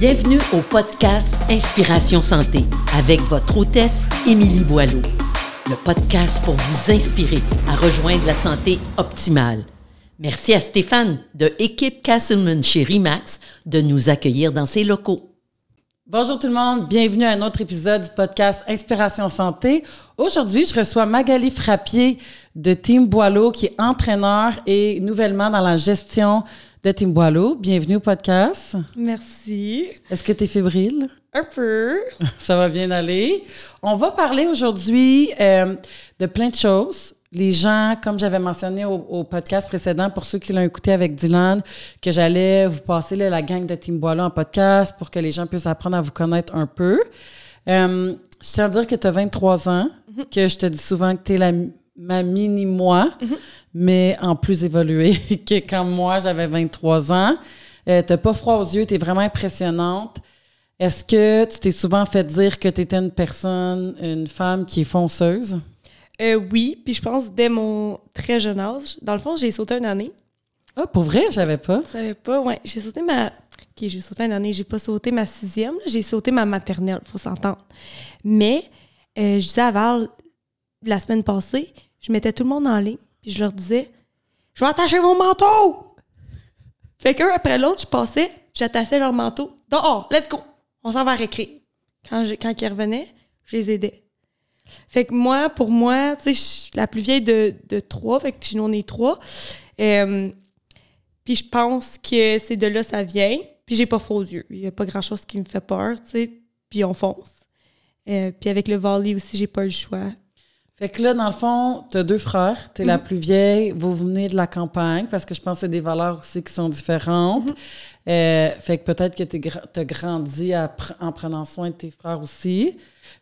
Bienvenue au podcast Inspiration Santé avec votre hôtesse Émilie Boileau. Le podcast pour vous inspirer à rejoindre la santé optimale. Merci à Stéphane de Équipe Castleman chez Rimax de nous accueillir dans ses locaux. Bonjour tout le monde, bienvenue à un autre épisode du podcast Inspiration Santé. Aujourd'hui, je reçois Magali Frappier de Team Boileau qui est entraîneur et nouvellement dans la gestion de Team Boileau. Bienvenue au podcast. Merci. Est-ce que tu es fébrile? Un peu. Ça va bien aller. On va parler aujourd'hui euh, de plein de choses. Les gens, comme j'avais mentionné au, podcast précédent, pour ceux qui l'ont écouté avec Dylan, que j'allais vous passer la gang de Team Boileau en podcast pour que les gens puissent apprendre à vous connaître un peu. Euh, je tiens à dire que tu as 23 ans, mhm. que je te dis souvent que tu es la, ma mini-moi. Mhm mais en plus évolué que quand moi, j'avais 23 ans. Euh, t'as pas froid aux yeux, tu es vraiment impressionnante. Est-ce que tu t'es souvent fait dire que tu étais une personne, une femme qui est fonceuse? Euh, oui, puis je pense dès mon très jeune âge. Dans le fond, j'ai sauté une année. Ah, pour vrai? Je savais pas. Je savais pas, ouais. J'ai sauté ma. OK, j'ai sauté une année. J'ai pas sauté ma sixième, j'ai sauté ma maternelle, faut s'entendre. Mais, euh, je disais à Val, la semaine passée, je mettais tout le monde en ligne je leur disais Je vais attacher vos manteaux! Fait qu'un après l'autre, je passais, j'attachais leur manteau. Dehors, let's go! On s'en va récréer. Quand, quand ils revenaient, je les aidais. Fait que moi, pour moi, tu sais, je suis la plus vieille de, de trois, fait que nous, on est trois. Euh, puis je pense que c'est de là ça vient. Puis j'ai pas faux yeux. Il y a pas grand-chose qui me fait peur, tu sais. Puis on fonce. Euh, puis avec le volley aussi, j'ai pas eu le choix. Fait que là, dans le fond, tu as deux frères, tu es la mhm. plus vieille, vous venez de la campagne, parce que je pense que c'est des valeurs aussi qui sont différentes. Mhm. Euh, fait que peut-être que tu as grandi en prenant soin de tes frères aussi.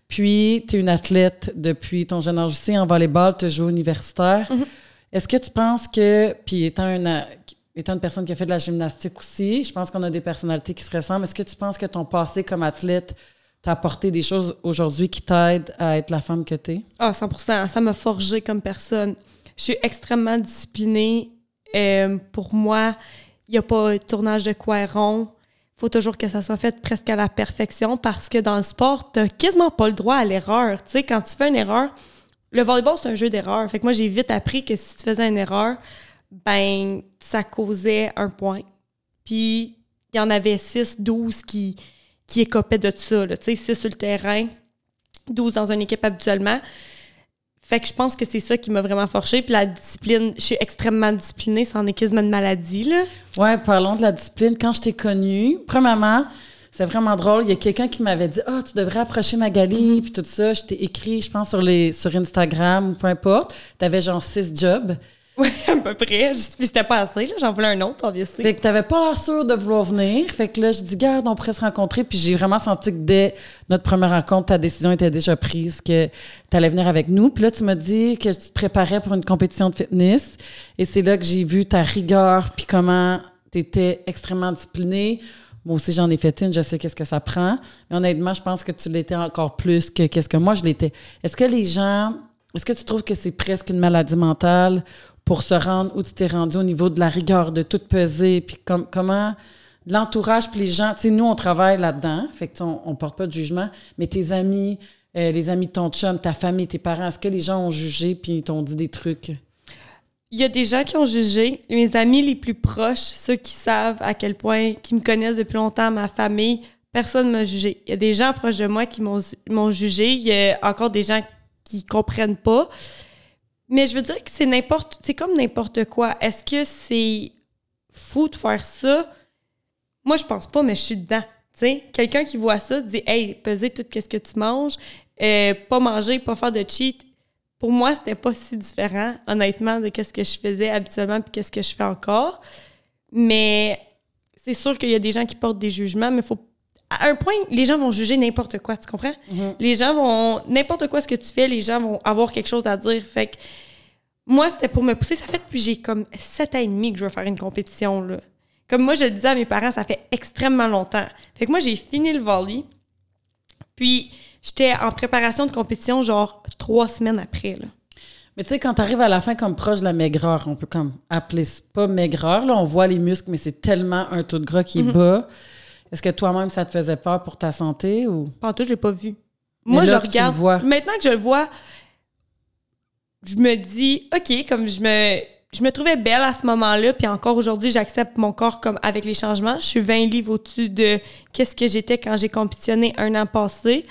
Puis, tu es une athlète depuis ton jeune âge aussi, en volleyball, tu joues universitaire. Mhm. Est-ce que tu penses que, puis étant une, étant une personne qui a fait de la gymnastique aussi, je pense qu'on a des personnalités qui se ressemblent, est-ce que tu penses que ton passé comme athlète t'as apporté des choses aujourd'hui qui t'aident à être la femme que tu es? Ah, 100% Ça m'a forgé comme personne. Je suis extrêmement disciplinée. Euh, pour moi, il n'y a pas de tournage de rond. Il faut toujours que ça soit fait presque à la perfection parce que dans le sport, tu quasiment pas le droit à l'erreur. Tu sais, quand tu fais une erreur, le volleyball, c'est un jeu d'erreur. Fait que moi, j'ai vite appris que si tu faisais une erreur, ben, ça causait un point. Puis, il y en avait 6, 12 qui, qui écopait de ça. Tu sais, 6 sur le terrain, 12 dans une équipe habituellement. Fait que je pense que c'est ça qui m'a vraiment forché. Puis la discipline, je suis extrêmement disciplinée, c'en est quasiment une maladie, là. Ouais, parlons de la discipline. Quand je t'ai connue, premièrement, c'est vraiment drôle. Il y a quelqu'un qui m'avait dit Ah, tu devrais approcher Magali, mm-hmm. puis tout ça. Je t'ai écrit, je pense, sur, les, sur Instagram ou peu importe. Tu avais genre six jobs. Oui, à peu près. Puis c'était pas assez, J'en voulais un autre, obviously. Fait que t'avais pas l'air sûr de vouloir venir. Fait que là, je dis, garde, on pourrait se rencontrer. Puis j'ai vraiment senti que dès notre première rencontre, ta décision était déjà prise, que t'allais venir avec nous. Puis là, tu m'as dit que tu te préparais pour une compétition de fitness. Et c'est là que j'ai vu ta rigueur, puis comment t'étais extrêmement disciplinée. Moi aussi, j'en ai fait une, je sais qu'est-ce que ça prend. Mais honnêtement, je pense que tu l'étais encore plus que qu'est-ce que moi je l'étais. Est-ce que les gens, est-ce que tu trouves que c'est presque une maladie mentale pour se rendre où tu t'es rendu au niveau de la rigueur, de tout peser, puis comment l'entourage, puis les gens, tu sais, nous, on travaille là-dedans, fait que on, on porte pas de jugement, mais tes amis, euh, les amis de ton chum, ta famille, tes parents, est-ce que les gens ont jugé puis t'ont dit des trucs? Il y a des gens qui ont jugé. Mes amis les plus proches, ceux qui savent à quel point, qui me connaissent depuis longtemps, ma famille, personne ne m'a jugé. Il y a des gens proches de moi qui m'ont jugé. Il y a encore des gens qui comprennent pas. Mais je veux dire que c'est n'importe, c'est comme n'importe quoi. Est-ce que c'est fou de faire ça? Moi, je pense pas, mais je suis dedans. sais, quelqu'un qui voit ça dit Hey, peser tout ce que tu manges, euh, pas manger, pas faire de cheat. Pour moi, c'était pas si différent, honnêtement, de ce que je faisais habituellement et qu'est-ce que je fais encore. Mais c'est sûr qu'il y a des gens qui portent des jugements, mais faut à un point, les gens vont juger n'importe quoi, tu comprends? Mm-hmm. Les gens vont. N'importe quoi ce que tu fais, les gens vont avoir quelque chose à dire. Fait que moi, c'était pour me pousser. Ça fait depuis j'ai comme sept ans et demi que je veux faire une compétition. Là. Comme moi, je le disais à mes parents, ça fait extrêmement longtemps. Fait que moi, j'ai fini le volley. Puis, j'étais en préparation de compétition, genre trois semaines après. Là. Mais tu sais, quand tu arrives à la fin comme proche de la maigreur, on peut comme appeler pas maigreur, là, on voit les muscles, mais c'est tellement un taux de gras qui est mm-hmm. bas Est-ce que toi-même, ça te faisait peur pour ta santé ou? Pantoute, je l'ai pas vu. Mais Moi, là je regarde. Maintenant que je le vois, je me dis, OK, comme je me, je me trouvais belle à ce moment-là, puis encore aujourd'hui, j'accepte mon corps comme avec les changements. Je suis 20 livres au-dessus de qu'est-ce que j'étais quand j'ai compétitionné un an passé.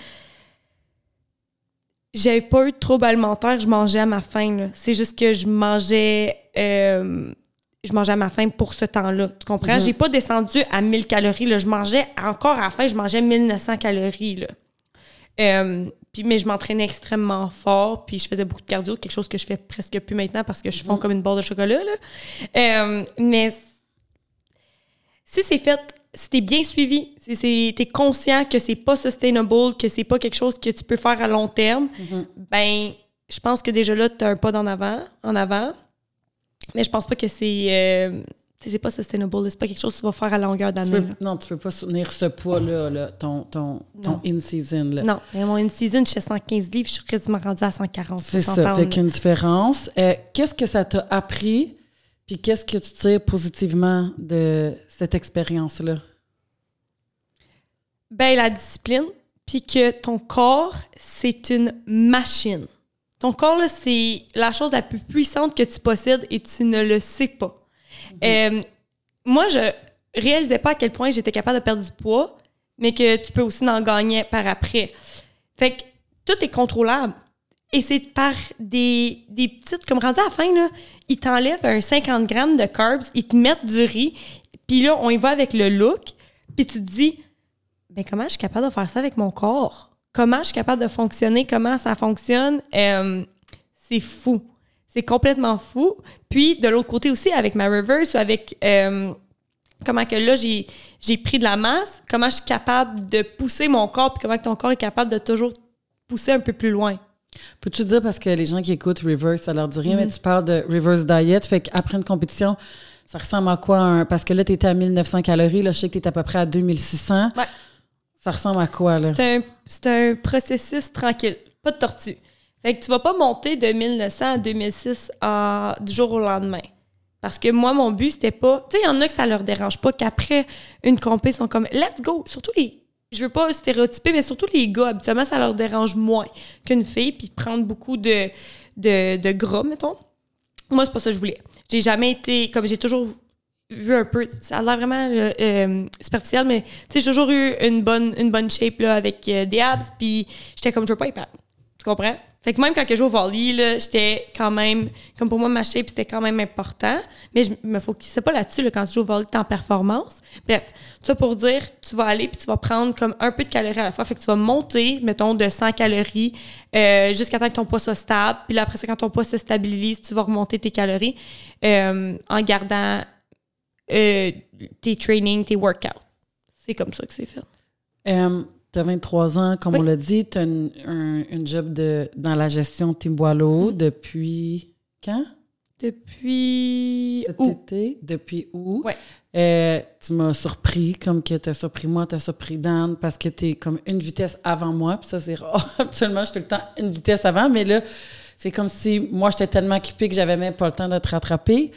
J'avais pas eu de trouble alimentaire, je mangeais à ma faim. C'est juste que je mangeais. euh, je mangeais à ma faim pour ce temps-là. Tu comprends? J'ai pas descendu à 1000 calories. Là. Je mangeais encore à la fin, je mangeais 1900 calories. Là. Euh, puis, mais je m'entraînais extrêmement fort, puis je faisais beaucoup de cardio, quelque chose que je fais presque plus maintenant parce que je fonds comme une barre de chocolat. Là. Euh, mais si c'est fait, si t'es bien suivi, si c'est- t'es conscient que c'est pas sustainable, que c'est pas quelque chose que tu peux faire à long terme, ben, je pense que déjà là, t'as un pas en avant, en avant. Mais je pense pas que c'est. euh, c'est pas sustainable, c'est pas quelque chose que tu vas faire à longueur d'année. non, tu peux pas soutenir ce poids-là, là, ton, ton, ton in-season. Non, mais mon in-season, je fais 115 livres, je suis quasiment rendue à 140. C'est ça, fait qu'une différence. Euh, qu'est-ce que ça t'a appris, puis qu'est-ce que tu tires positivement de cette expérience-là? Ben, la discipline, puis que ton corps, c'est une machine. Ton corps, là, c'est la chose la plus puissante que tu possèdes et tu ne le sais pas. Euh, moi, je réalisais pas à quel point j'étais capable de perdre du poids, mais que tu peux aussi en gagner par après. Fait que tout est contrôlable. Et c'est par des, des petites... Comme rendu à la fin, là, ils t'enlèvent un 50 grammes de carbs, ils te mettent du riz, puis là, on y va avec le look, puis tu te dis, ben comment je suis capable de faire ça avec mon corps? Comment je suis capable de fonctionner? Comment ça fonctionne? Euh, c'est fou. C'est complètement fou. Puis, de l'autre côté aussi, avec ma reverse ou avec euh, comment que là, j'ai, j'ai pris de la masse, comment je suis capable de pousser mon corps, puis comment que ton corps est capable de toujours pousser un peu plus loin. Peux-tu dire, parce que les gens qui écoutent Reverse, ça leur dit rien, Mm. mais tu parles de Reverse Diet, fait qu'après une compétition, ça ressemble à quoi? un- parce que là, tu étais à 1900 calories, là, je sais que tu es à peu près à 2600. Ouais. Ça ressemble à quoi, là? C'est un, c'est un processus tranquille, pas de tortue. Fait que tu vas pas monter de 1900 à 2006 en- du jour au lendemain. Parce que moi, mon but, c'était pas. Tu sais, il y en a que ça leur dérange pas, qu'après une compé, ils sont comme let's go. Surtout les. Je veux pas stéréotyper, mais surtout les gars, habituellement, ça leur dérange moins qu'une fille, puis prendre beaucoup de, de, de gras, mettons. Moi, c'est pas ça que je voulais. J'ai jamais été. Comme j'ai toujours vu un peu. Ça a l'air vraiment euh, euh, superficiel, mais j'ai toujours eu une bonne, une bonne shape là, avec euh, des abs, puis j'étais comme je veux pas être. Tu comprends? Fait que même quand je joue au volley, là, j'étais quand même. Comme pour moi, ma shape, c'était quand même important. Mais je me focusais pas là-dessus là, quand tu joues au volley, t'es en performance. Bref, ça pour dire, tu vas aller puis tu vas prendre comme un peu de calories à la fois. Fait que tu vas monter, mettons, de 100 calories euh, jusqu'à temps que ton poids soit stable. Puis là, après ça, quand ton poids se stabilise, tu vas remonter tes calories euh, en gardant euh, tes trainings, tes workouts. C'est comme ça que c'est fait. Euh, tu as 23 ans, comme Oui. on l'a dit, tu as une, un- une job de, dans la gestion de Mm. depuis quand? Depuis. Cet Où? été? Depuis où? Ouais. Euh, tu m'as surpris, comme que tu as surpris moi, tu as surpris Dan, parce que tu es comme une vitesse avant moi, puis ça, c'est rare. Je suis tout le temps une vitesse avant, mais là, c'est comme si moi, j'étais tellement occupée que j'avais même pas le temps de te rattraper.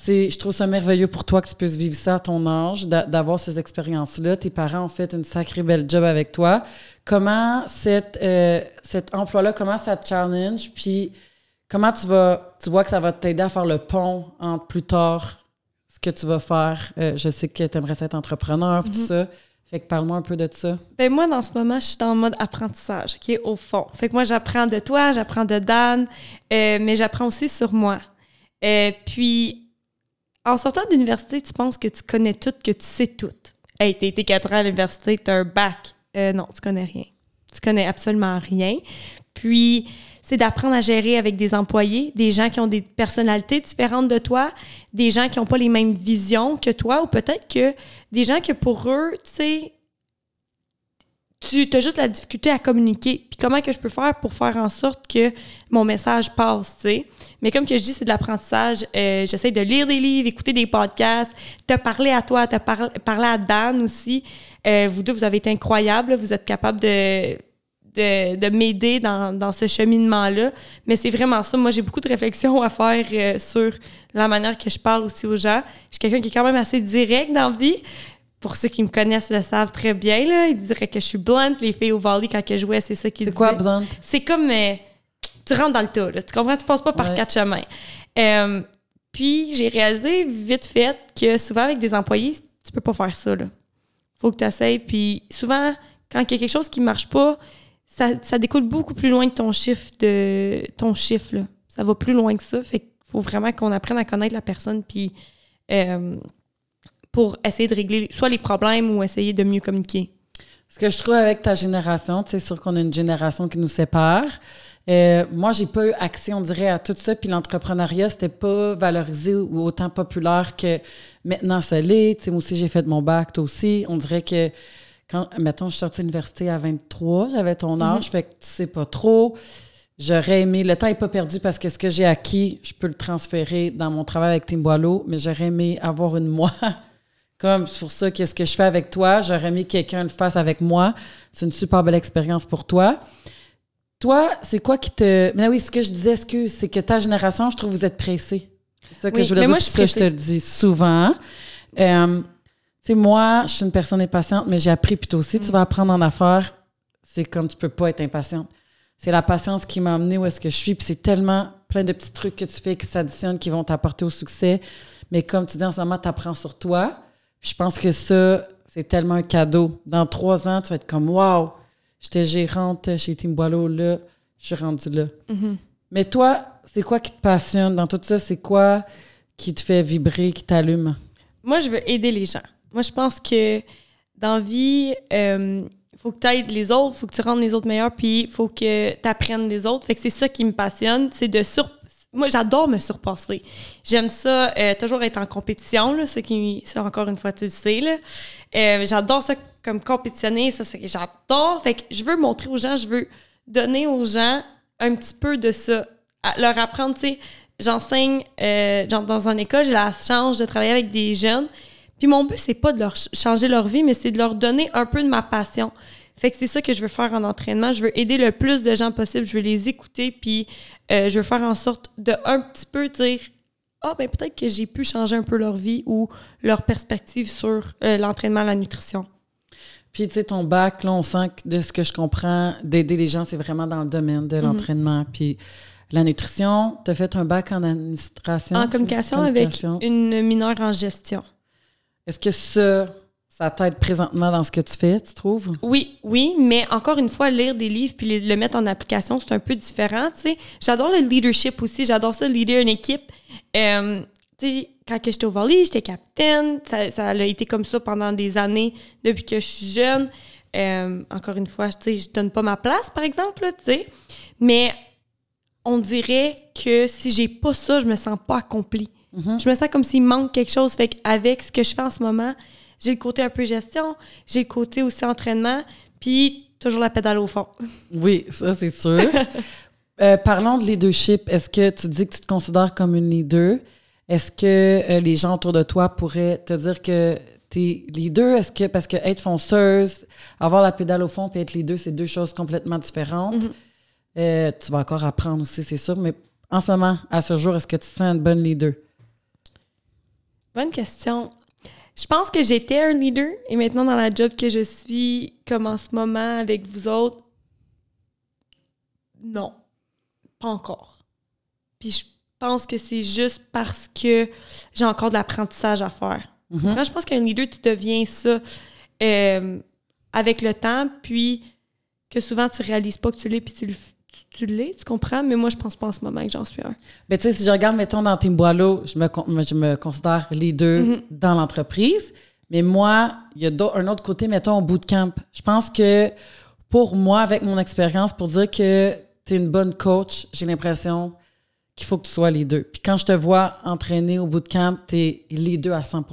Je trouve ça merveilleux pour toi que tu puisses vivre ça à ton âge, d'a- d'avoir ces expériences-là. Tes parents ont fait une sacrée belle job avec toi. Comment cette, euh, cet emploi-là, comment ça te challenge? Puis comment tu vas, tu vois que ça va t'aider à faire le pont entre plus tard ce que tu vas faire? Euh, je sais que tu aimerais être entrepreneur, tout ça. Fait que parle-moi un peu de ça. Ben moi, dans ce moment, je suis en mode apprentissage, qui est au fond. Fait que moi, j'apprends de toi, j'apprends de Dan, euh, mais j'apprends aussi sur moi. Puis, en sortant d'université, tu penses que tu connais tout, que tu sais tout. Hey, t'as été quatre ans à l'université, t'as un bac. Euh, non, tu connais rien. Tu connais absolument rien. Puis, c'est d'apprendre à gérer avec des employés, des gens qui ont des personnalités différentes de toi, des gens qui n'ont pas les mêmes visions que toi, ou peut-être que des gens que pour eux, tu sais, tu as juste la difficulté à communiquer. Puis comment que je peux faire pour faire en sorte que mon message passe, tu sais? Mais comme que je dis, c'est de l'apprentissage. Euh, J'essaie de lire des livres, écouter des podcasts, te parler à toi, te par- parler à Dan aussi. Euh, vous deux, vous avez été incroyables. Vous êtes capables de, de, de m'aider dans, dans ce cheminement-là. Mais c'est vraiment ça. Moi, j'ai beaucoup de réflexions à faire euh, sur la manière que je parle aussi aux gens. Je suis quelqu'un qui est quand même assez direct dans la vie. Pour ceux qui me connaissent le savent très bien, là, ils diraient que je suis blunt. Les filles au volley, quand je jouais, c'est ça qu'ils C'est quoi, disaient. blunt? C'est comme... euh, tu rentres dans le tas, là. Tu comprends? Tu passes pas par Ouais. quatre chemins. Euh, puis, j'ai réalisé vite fait que souvent, avec des employés, tu peux pas faire ça, là. Faut que tu essayes. Puis, souvent, quand il y a quelque chose qui marche pas, ça, ça découle beaucoup plus loin que ton chiffre de... Ton chiffre, là. Ça va plus loin que ça. Fait qu'il faut vraiment qu'on apprenne à connaître la personne, puis... euh, pour essayer de régler soit les problèmes ou essayer de mieux communiquer? Ce que je trouve avec ta génération, c'est sûr qu'on a une génération qui nous sépare. Euh, moi, j'ai pas eu accès, on dirait, à tout ça. Puis l'entrepreneuriat, c'était pas valorisé ou autant populaire que maintenant ça l'est. Tu sais, moi aussi, j'ai fait mon bac, toi aussi. On dirait que quand, mettons, je suis sortie de l'université à 23, j'avais ton âge, fait que tu sais pas trop. J'aurais aimé, le temps n'est pas perdu parce que ce que j'ai acquis, je peux le transférer dans mon travail avec Tim Boileau, mais j'aurais aimé avoir une moi. Comme c'est pour ça que ce que je fais avec toi, j'aurais aimé que quelqu'un le fasse avec moi. C'est une super belle expérience pour toi. Toi, c'est quoi qui te. Mais oui, ce que je disais, que c'est que ta génération, je trouve que vous êtes pressés. C'est ça que Oui, je voulais dire. moi, je ça, je te le dis souvent. Euh, tu sais, moi, je suis une personne impatiente, mais j'ai appris, toi aussi, tu vas apprendre en affaires. C'est comme tu peux pas être impatiente. C'est la patience qui m'a amené où est-ce que je suis, puis c'est tellement plein de petits trucs que tu fais qui s'additionnent, qui vont t'apporter au succès. Mais comme tu dis en ce moment, tu apprends sur toi. Je pense que ça, c'est tellement un cadeau. Dans trois ans, tu vas être comme Wow, j'étais gérante chez Tim Boileau, là, je suis rendue là. Mais toi, c'est quoi qui te passionne dans tout ça? C'est quoi qui te fait vibrer, qui t'allume? Moi, je veux aider les gens. Moi, je pense que dans la vie, il faut que tu aides les autres, faut que tu rendes les autres meilleurs, puis il faut que tu apprennes des autres. Fait que c'est ça qui me passionne, c'est de sur... Moi, j'adore me surpasser. J'aime ça, euh, toujours être en compétition, là, ce qui, ça, encore une fois, tu le sais, là. Euh, j'adore ça comme compétitionner, ça, c'est j'adore. Fait que je veux montrer aux gens, je veux donner aux gens un petit peu de ça, leur apprendre, tu sais. J'enseigne euh, dans une école, j'ai la chance de travailler avec des jeunes. Puis mon but, c'est pas de leur ch- changer leur vie, mais c'est de leur donner un peu de ma passion. Fait que c'est ça que je veux faire en entraînement. Je veux aider le plus de gens possible. Je veux les écouter, puis euh, je veux faire en sorte de un petit peu dire ah ben peut-être que j'ai pu changer un peu leur vie ou leur perspective sur euh, l'entraînement, la nutrition. Puis, tu sais, ton bac, là, on sent que de ce que je comprends, d'aider les gens, c'est vraiment dans le domaine Mhm. de l'entraînement. Puis, la nutrition, tu as fait un bac en administration. en communication communication. avec une mineure en gestion. Est-ce que ça, ça t'aide présentement dans ce que tu fais, tu trouves? Oui, oui, mais encore une fois, lire des livres puis les- le mettre en application, c'est un peu différent, tu sais. J'adore le leadership aussi, j'adore ça, leader une équipe. Euh, tu sais, quand que j'étais au volley, j'étais capitaine, ça, ça a été comme ça pendant des années depuis que je suis jeune. Euh, encore une fois, tu sais, je donne pas ma place, par exemple, tu sais. Mais on dirait que si j'ai pas ça, je me sens pas accomplie. Je me sens comme s'il manque quelque chose. Fait qu'avec ce que je fais en ce moment, j'ai le côté un peu gestion, j'ai le côté aussi entraînement, puis toujours la pédale au fond. Oui, ça, c'est sûr. Euh, parlons de leadership. Est-ce que tu dis que tu te considères comme une leader? Est-ce que euh, les gens autour de toi pourraient te dire que tu es leader? Est-ce que, parce que être fonceuse, avoir la pédale au fond puis être leader, c'est deux choses complètement différentes. Euh, tu vas encore apprendre aussi, c'est sûr, mais en ce moment, à ce jour, est-ce que tu te sens une bonne leader? Bonne question. Je pense que j'étais un leader et maintenant dans la job que je suis, comme en ce moment avec vous autres, non, pas encore. Puis je pense que c'est juste parce que j'ai encore de l'apprentissage à faire. Après, je pense qu'un leader, tu deviens ça euh, avec le temps, puis que souvent tu réalises pas que tu l'es, puis tu le tu, tu l'es, tu comprends? Mais moi, je pense pas en ce moment que j'en suis un. Mais tu sais, si je regarde, mettons, dans Team Boileau, je me, je me considère leader Mhm. dans l'entreprise. Mais moi, il y a un autre côté, mettons, au bootcamp. Je pense que pour moi, avec mon expérience, pour dire que tu es une bonne coach, j'ai l'impression qu'il faut que tu sois leader. Puis quand je te vois entraîner au bootcamp, tu es leader à 100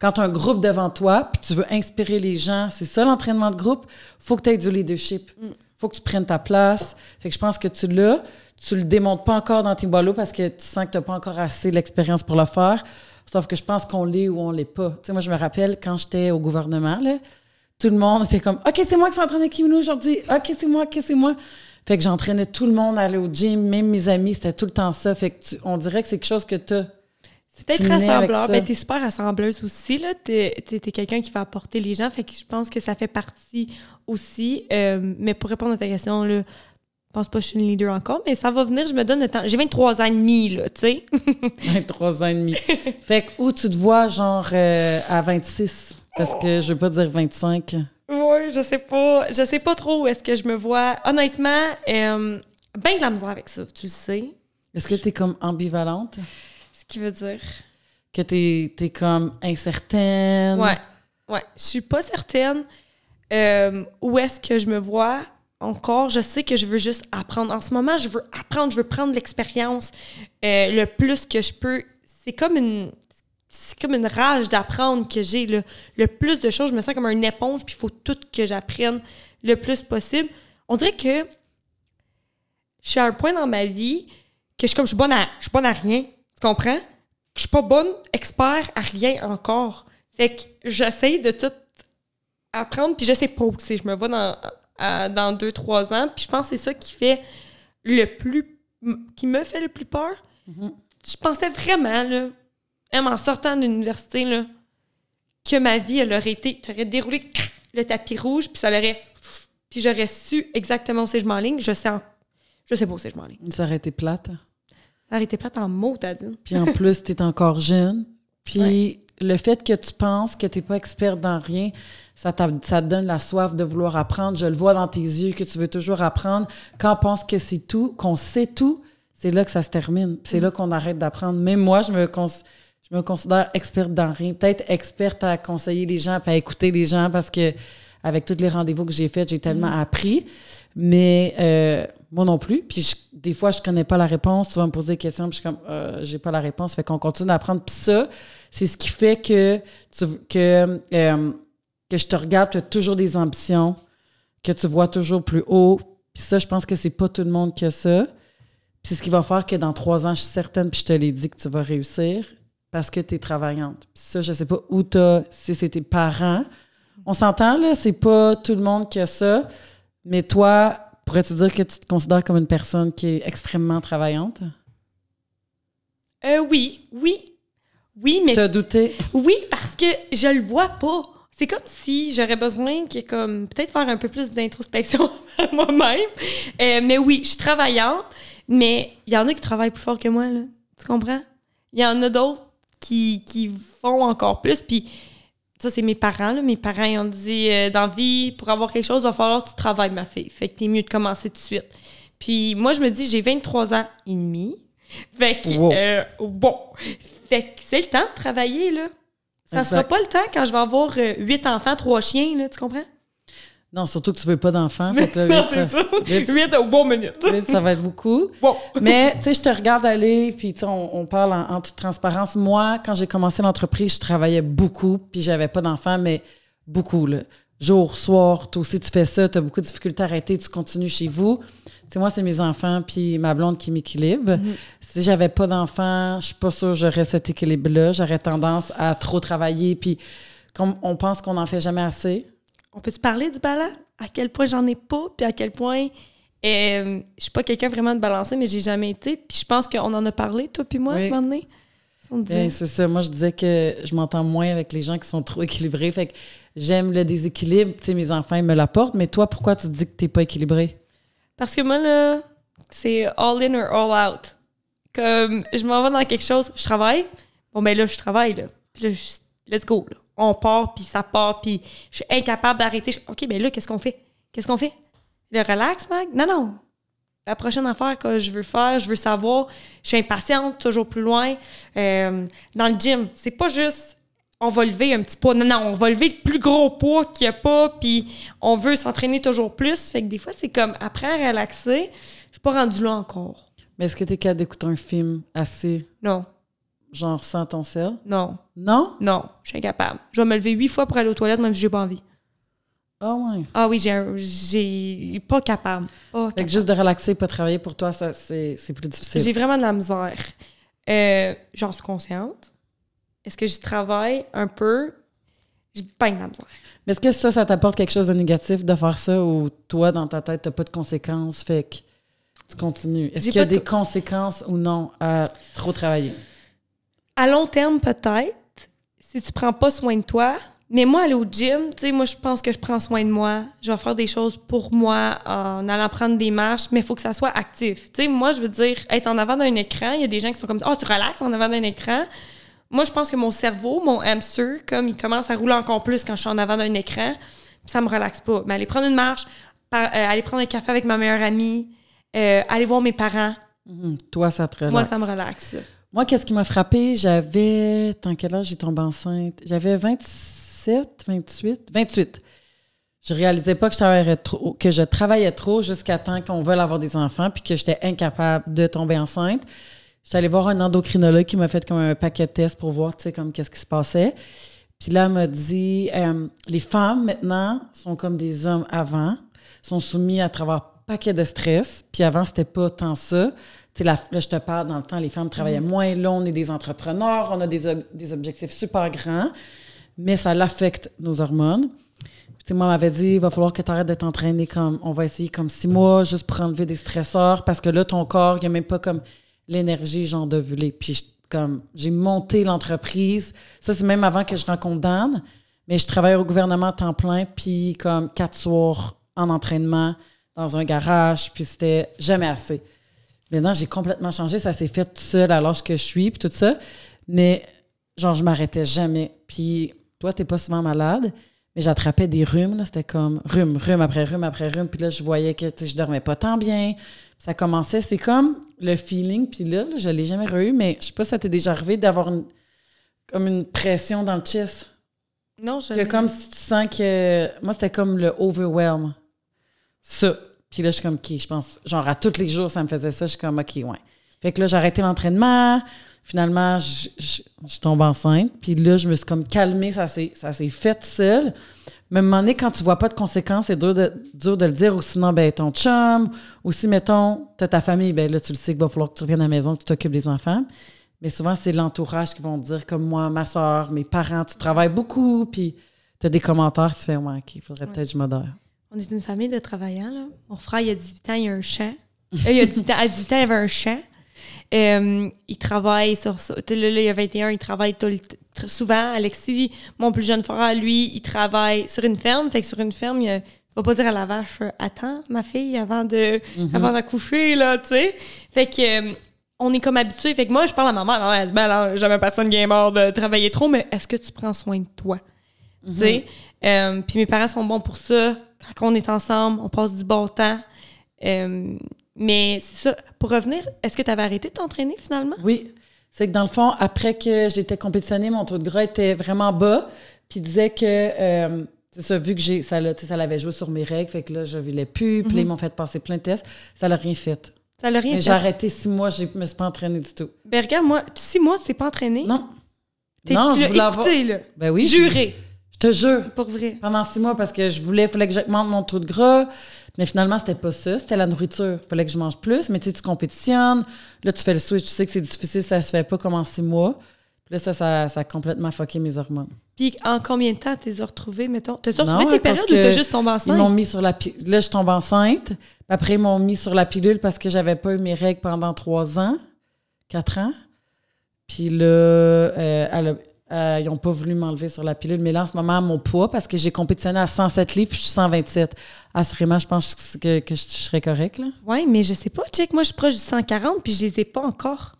Quand tu as un groupe devant toi, puis tu veux inspirer les gens, c'est ça l'entraînement de groupe, faut que tu aies du leadership. Faut que tu prennes ta place. Fait que je pense que tu l'as. Tu le démontres pas encore dans tes boileaux parce que tu sens que tu n'as pas encore assez l'expérience pour le faire. Sauf que je pense qu'on l'est ou on l'est pas. Tu sais, moi, je me rappelle quand j'étais au gouvernement, là, tout le monde était comme OK, c'est moi qui s'entraîne avec Kimino aujourd'hui. OK, c'est moi, OK, c'est moi. Fait que j'entraînais tout le monde à aller au gym, même mes amis, c'était tout le temps ça. Fait que tu- on dirait que c'est quelque chose que tu as. Tu nais avec rassembleur. ça. Ben, t'es super rassembleuse aussi, là. T'es, t'es, t'es quelqu'un qui va apporter les gens. Fait que je pense que ça fait partie aussi. Euh, mais pour répondre à ta question, là, je pense pas que je suis une leader encore, mais ça va venir, je me donne le temps. J'ai 23 ans et demi, là, tu sais. 23 ans et demi. fait que où tu te vois, genre, euh, à 26? Parce que je veux pas dire 25. Ouais, je sais pas. Je sais pas trop où est-ce que je me vois. Honnêtement, euh, ben de la misère avec ça, tu le sais. Est-ce que t'es comme ambivalente? Qui veut dire. Que t'es es comme incertaine? Ouais. Ouais. Je suis pas certaine euh, où est-ce que je me vois encore. Je sais que je veux juste apprendre. En ce moment, je veux apprendre, je veux prendre l'expérience euh, le plus que je peux. C'est comme une. C'est comme une rage d'apprendre que j'ai. Le, le plus de choses, je me sens comme une éponge, puis il faut tout que j'apprenne le plus possible. On dirait que je suis à un point dans ma vie que je suis comme je suis bonne à, je suis bonne à rien. Tu comprends? Je suis pas bonne expert à rien encore. Fait que j'essaie de tout apprendre, puis je sais pas où c'est. Je me vois dans, à- dans deux, trois ans, puis je pense que c'est ça qui fait le plus... qui me fait le plus peur. Je pensais vraiment, là, même en sortant de l'université, là, que ma vie, elle aurait été... Tu aurais déroulé le tapis rouge, puis ça l'aurait... Puis j'aurais su exactement où c'est que je m'enligne. Je sais, en- je sais pas où c'est que je m'enligne. Ça aurait été plate. Ça été plate en mots, t'as dit. Puis en plus, t'es encore jeune. Puis le fait que tu penses que t'es pas experte dans rien, ça, ça te donne la soif de vouloir apprendre. Je le vois dans tes yeux que tu veux toujours apprendre. Quand on pense que c'est tout, qu'on sait tout, c'est là que ça se termine. C'est là qu'on arrête d'apprendre. Même moi, je me, cons- je me considère experte dans rien. Peut-être experte à conseiller les gens, puis à écouter les gens parce que avec tous les rendez-vous que j'ai faits, j'ai tellement appris. Mais euh, moi non plus. Puis des fois, je connais pas la réponse. Tu vas me poser des questions, puis je suis comme, euh, j'ai pas la réponse. Fait qu'on continue d'apprendre. Puis ça, c'est ce qui fait que, que, euh, que je te regarde, tu as toujours des ambitions, que tu vois toujours plus haut. Puis ça, je pense que c'est pas tout le monde qui a ça. Puis c'est ce qui va faire que dans trois ans, je suis certaine, puis je te l'ai dit, que tu vas réussir parce que tu es travaillante. Puis ça, je sais pas où t'as, si c'est tes parents. On s'entend, là, c'est pas tout le monde qui a ça. Mais toi, pourrais-tu dire que tu te considères comme une personne qui est extrêmement travaillante? Euh, oui, oui. Oui, mais T'as douté? Oui, parce que je le vois pas. C'est comme si j'aurais besoin que comme peut-être faire un peu plus d'introspection à moi-même. Euh, mais oui, je suis travaillante, mais il y en a qui travaillent plus fort que moi là. Tu comprends? Il y en a d'autres qui, qui font encore plus puis ça c'est mes parents là, mes parents ils ont dit euh, dans vie pour avoir quelque chose, il va falloir que tu travailles ma fille. Fait que t'es mieux de commencer tout de suite. Puis moi je me dis j'ai 23 ans et demi. Fait que Wow. euh, bon, fait que c'est le temps de travailler là. Ça Exact. sera pas le temps quand je vais avoir euh, huit enfants, trois chiens, là, tu comprends? Non, surtout que tu veux pas d'enfants. non, c'est ça. vite- Huit au bon minute. ça va être beaucoup. Bon. Mais, tu sais, je te regarde aller, puis tu sais, on, on parle en, en toute transparence. Moi, quand j'ai commencé l'entreprise, je travaillais beaucoup, puis j'avais pas d'enfants, mais beaucoup, là. Jour, soir, toi aussi, tu fais ça, tu as beaucoup de difficultés à arrêter, tu continues chez vous. Tu sais, moi, c'est mes enfants, puis ma blonde qui m'équilibre. Si j'avais pas d'enfants, je suis pas sûre que j'aurais cet équilibre-là. J'aurais tendance à trop travailler, puis comme on pense qu'on n'en fait jamais assez. On peut-tu parler du ballon? À quel point j'en ai pas, puis à quel point euh, je suis pas quelqu'un vraiment de balancé, mais j'ai jamais été. Puis je pense qu'on en a parlé, toi puis moi, Oui. à un moment donné. Ben, c'est ça. Moi, je disais que je m'entends moins avec les gens qui sont trop équilibrés. Fait que j'aime le déséquilibre. Tu sais, mes enfants, ils me l'apportent. Mais toi, pourquoi tu te dis que t'es pas équilibré? Parce que moi, là, c'est all in or all out. Comme, je m'en vais dans quelque chose, je travaille. Bon, ben là, je travaille, là. Puis là, je- let's go, là. On part, puis ça part, puis je suis incapable d'arrêter. Je- OK, ben là, qu'est-ce qu'on fait? Qu'est-ce qu'on fait? Le relax, Mag? Non, non. La prochaine affaire que je veux faire, je veux savoir. Je suis impatiente, toujours plus loin. Euh, dans le gym, c'est pas juste on va lever un petit poids. Non, non, on va lever le plus gros poids qu'il n'y a pas, puis on veut s'entraîner toujours plus. Fait que des fois, c'est comme, après à relaxer, je suis pas rendue là encore. Mais est-ce que t'es capable d'écouter un film assez, Non, genre, sans ton sel? non, Non? non, je suis incapable. Je vais me lever huit fois pour aller aux toilettes, même si j'ai pas envie. Ah ouais. Ah oui, j'ai pas capable. Pas Fait que capable. juste de relaxer, pas travailler pour toi, ça, c'est, plus difficile. J'ai vraiment de la misère. Euh, J'en suis consciente. Est-ce que j'y travaille un peu? J'ai pas de la misère. Mais est-ce que ça, ça t'apporte quelque chose de négatif de faire ça ou toi, dans ta tête, t'as pas de conséquences? Fait que tu continues? Est-ce qu'il y a de des conséquences ou non à trop travailler? À long terme, peut-être, si tu prends pas soin de toi. Mais moi, aller au gym, tu sais, moi, je pense que je prends soin de moi. Je vais faire des choses pour moi en allant prendre des marches, mais il faut que ça soit actif. Tu sais, moi, je veux dire, être en avant d'un écran, il y a des gens qui sont comme, oh, tu relaxes en avant d'un écran. Moi, je pense que mon cerveau, mon hamster, comme il commence à rouler encore plus quand je suis en avant d'un écran, ça me relaxe pas. Mais aller prendre une marche, par- euh, aller prendre un café avec ma meilleure amie, euh, aller voir mes parents, Mhm. Toi, ça te relaxe. moi, ça me relaxe. Moi, qu'est-ce qui m'a frappé? J'avais. Dans quel âge j'ai tombé enceinte? J'avais 27, 28, 28. Je réalisais pas que je travaillais trop, que je travaillais trop jusqu'à temps qu'on veuille avoir des enfants, puis que j'étais incapable de tomber enceinte. J'étais allée voir un endocrinologue qui m'a fait comme un paquet de tests pour voir, tu sais, comme qu'est-ce qui se passait. Puis là, elle m'a dit, euh, les femmes maintenant sont comme des hommes avant, sont soumis à travers un paquet de stress. Puis avant, c'était pas tant ça. Là, là, je te parle, dans le temps, les femmes travaillaient moins long, on est des entrepreneurs, on a des, ob- des objectifs super grands, mais ça l'affecte nos hormones. Puis, tu sais, moi, m'avait dit, il va falloir que tu arrêtes de t'entraîner comme, on va essayer comme six mois, juste pour enlever des stresseurs, parce que là, ton corps, il n'y a même pas comme l'énergie, genre, d'ovuler. Puis, comme, j'ai monté l'entreprise. Ça, c'est même avant que je rencontre Dan, mais je travaille au gouvernement à temps plein, puis comme quatre soirs en entraînement dans un garage, puis c'était jamais assez. Maintenant, j'ai complètement changé. Ça s'est fait tout seul à l'âge que je suis, puis tout ça. Mais, genre, je m'arrêtais jamais. Puis, toi, t'es pas souvent malade, mais j'attrapais des rhumes. là. C'était comme rhume, rhume après rhume après rhume. Puis là, je voyais que je dormais pas tant bien. Ça commençait, c'est comme le feeling. Puis là, là, je l'ai jamais eu, mais je sais pas si ça t'est déjà arrivé d'avoir une, comme une pression dans le chest. Non, je Que comme si tu sens que. Moi, c'était comme le overwhelm. Ça. Puis là, je suis comme, OK, je pense, genre à tous les jours, ça me faisait ça. Je suis comme, OK, ouais. Fait que là, j'ai arrêté l'entraînement. Finalement, je, je, je tombe enceinte. Puis là, je me suis comme calmée. Ça s'est fait seul. Mais à un moment donné, quand tu vois pas de conséquences, c'est dur de, dur de le dire. Ou sinon, ben, ton chum. Ou si, mettons, t'as ta famille, ben là, tu le sais qu'il va falloir que tu reviennes à la maison, que tu t'occupes des enfants. Mais souvent, c'est l'entourage qui vont dire, comme moi, ma soeur, mes parents, tu travailles beaucoup, puis tu as des commentaires, tu fais, ouais, OK, il faudrait peut-être que je modère. On est une famille de travaillants, là. Mon frère, il a 18 ans, il a un champ. Euh, il a 18 ans, à 18 ans, il avait un champ. Euh, il travaille sur ça. Là, là, il a 21, il travaille tout le souvent. Alexis, mon plus jeune frère, lui, il travaille sur une ferme. Fait que sur une ferme, il, va pas dire à la vache, euh, attends, ma fille, avant de, avant d'accoucher, là, tu sais. Fait que, euh, on est comme habitué. Fait que moi, je parle à ma mère. Elle dit, ben alors, jamais personne qui est mort de travailler trop, mais est-ce que tu prends soin de toi? Tu sais? Euh, Puis mes parents sont bons pour ça. Quand on est ensemble, on passe du bon temps. Euh, mais c'est ça. Pour revenir, est-ce que tu avais arrêté de t'entraîner finalement? Oui. C'est que dans le fond, après que j'étais compétitionnée, mon taux de gras était vraiment bas. Puis disait que, euh, c'est ça, vu que j'ai, ça, ça l'avait joué sur mes règles, fait que là, je voulais plus. Puis ils m'ont fait passer plein de tests. Ça l'a rien fait. Ça l'a rien Mais fait. j'ai arrêté six mois, je me suis pas entraînée du tout. Ben regarde, moi, six mois, tu t'es pas entraîné. Non. Non, tu je voulais avoir. là. Ben oui. Juré, Je te jure. pour vrai. pendant six mois parce que je voulais, il fallait que j'augmente mon taux de gras. Mais finalement, c'était pas ça. C'était la nourriture. Il fallait que je mange plus. Mais tu sais, tu compétitionnes. Là, tu fais le switch. Tu sais que c'est difficile. Ça se fait pas comme en six mois. Puis là, ça, ça, ça a complètement fucké mes hormones. Puis en combien de temps t'es retrouvé, mettons? T'as-tu retrouvé tes périodes ou t'as juste tombé Ils m'ont enceinte? mis sur la pi- Là, je tombe enceinte. Puis après, ils m'ont mis sur la pilule parce que j'avais pas eu mes règles pendant trois ans, quatre ans. Puis là, euh, elle a- euh, ils n'ont pas voulu m'enlever sur la pilule. Mais là, en ce moment, mon poids, parce que j'ai compétitionné à 107 livres, puis je suis 127. Assurément, je pense que, que je serais correcte. Ouais, mais je sais pas, check. Moi, je suis proche du 140 puis je les ai pas encore.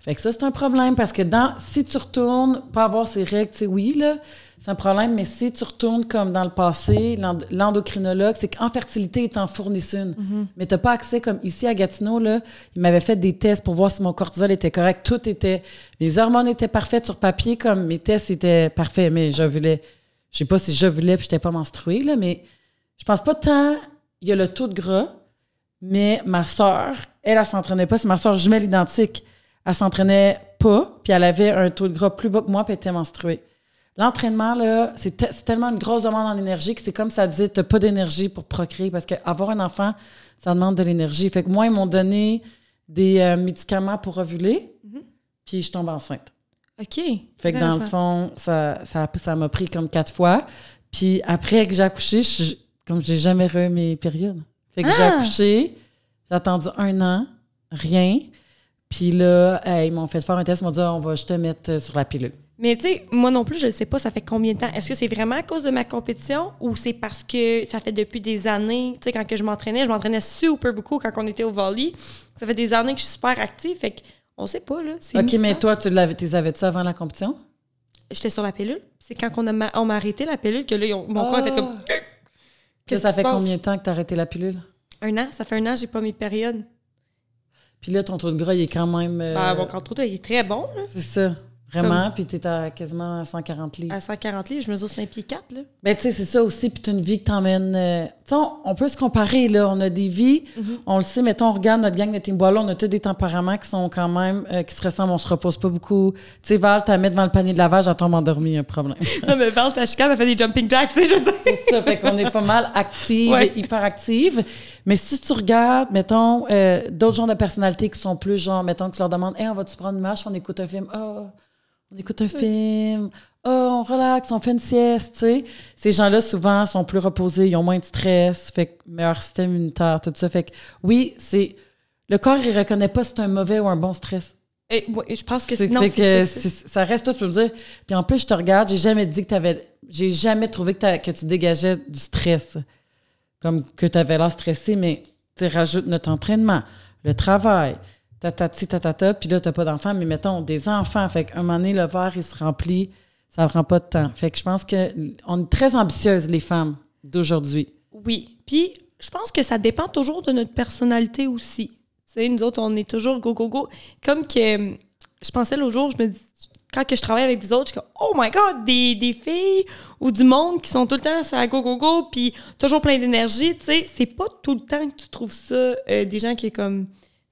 Fait que ça, c'est un problème parce que dans, si tu retournes, pas avoir ces règles, sais, oui, là, c'est un problème, mais si tu retournes comme dans le passé, l'end- l'endocrinologue, c'est qu'en fertilité, il t'en fournissent une. Mais t'as pas accès, comme ici à Gatineau, là, il m'avait fait des tests pour voir si mon cortisol était correct. Tout était, mes hormones étaient parfaites sur papier, comme mes tests étaient parfaits, mais je voulais, je sais pas si je voulais puis j'étais pas menstruée, là, mais je pense pas tant, il y a le taux de gras, mais ma soeur, elle, elle s'entraînait pas, c'est ma soeur jumelle identique. Elle s'entraînait pas, puis elle avait un taux de gras plus bas que moi, puis elle était menstruée. L'entraînement, là, c'est te- c'est tellement une grosse demande en énergie que c'est comme ça disait, t'as pas d'énergie pour procréer, parce qu'avoir un enfant, ça demande de l'énergie. Fait que moi, ils m'ont donné des euh, médicaments pour ovuler, puis je tombe enceinte. OK. Fait que dans le fond, ça ça ça m'a pris comme quatre fois. Puis après que j'ai accouché, je, comme j'ai jamais eu mes périodes. Fait que j'ai Ah! accouché, j'ai attendu un an, rien. Puis là, euh, ils m'ont fait faire un test, ils m'ont dit Ah, on va juste te mettre euh, sur la pilule. Mais tu sais, moi non plus, je ne sais pas, ça fait combien de temps. Est-ce que c'est vraiment à cause de ma compétition ou c'est parce que ça fait depuis des années, tu sais, quand que je m'entraînais, je m'entraînais super beaucoup quand on était au volley. Ça fait des années que je suis super active, fait qu'on sait pas, là. OK, mystère. mais toi, tu l'avais, avais ça avant la compétition? J'étais sur la pilule. C'est quand on, ma- on arrêté la pilule que là, mon corps a fait comme. Ah! Qu'est-ce ça fait combien de temps que tu as arrêté la pilule? Un an. Ça fait un an, j'ai pas mes périodes. Puis là, ton taux de gras, il est quand même. euh, Ben, mon contrôle, il est très bon. C'est ça. Vraiment. Puis tu es à quasiment 140 livres. À 140 livres, je mesure 5 pieds 4, là. Mais tu sais, c'est ça aussi. Puis tu une vie que t'emmènes. euh, tu sais, on, on peut se comparer, là. On a des vies. Mm-hmm. On le sait, mettons, on regarde notre gang de Team Boileau, on a tous des tempéraments qui sont quand même. euh, qui se ressemblent. On se repose pas beaucoup. Tu sais, Val, t'as mis devant le panier de lavage, elle tombe endormie, un problème. non, mais Val, ta chicane, elle fait des jumping jacks, tu sais, je veux dire. c'est ça. Fait qu'on est pas mal active, Ouais. hyper active. Mais si tu regardes, mettons, euh, d'autres genres de personnalités qui sont plus genre, mettons, que tu leur demandes, hey, on va-tu prendre une marche, on écoute un film? Ah, on écoute un film. Ah, on relaxe, on fait une sieste, tu sais. Ces gens-là, souvent, sont plus reposés, ils ont moins de stress, fait que meilleur système immunitaire, tout ça. Fait que oui, c'est. Le corps, il reconnaît pas si c'est un mauvais ou un bon stress. Et, ouais, je pense que C'est. Non, fait que ça, reste tout, tu peux me dire. Puis en plus, je te regarde, j'ai jamais dit que tu avais. J'ai jamais trouvé que, que tu dégageais du stress. Comme que tu avais l'air stressé, mais tu sais, rajoute notre entraînement, le travail, tatati, tatata, puis là, tu pas d'enfants, mais mettons des enfants. Fait un moment donné, le verre, il se remplit, ça prend pas de temps. Fait que je pense que on est très ambitieuses, les femmes d'aujourd'hui. Oui. Puis, je pense que ça dépend toujours de notre personnalité aussi. Tu sais, nous autres, on est toujours go, go, go. Comme que, je pensais l'autre jour, je me dis, quand que je travaille avec vous autres, je suis comme, oh my God, des, des filles ou du monde qui sont tout le temps la go, go, go, puis toujours plein d'énergie, tu sais, c'est pas tout le temps que tu trouves ça, euh, des gens qui est comme,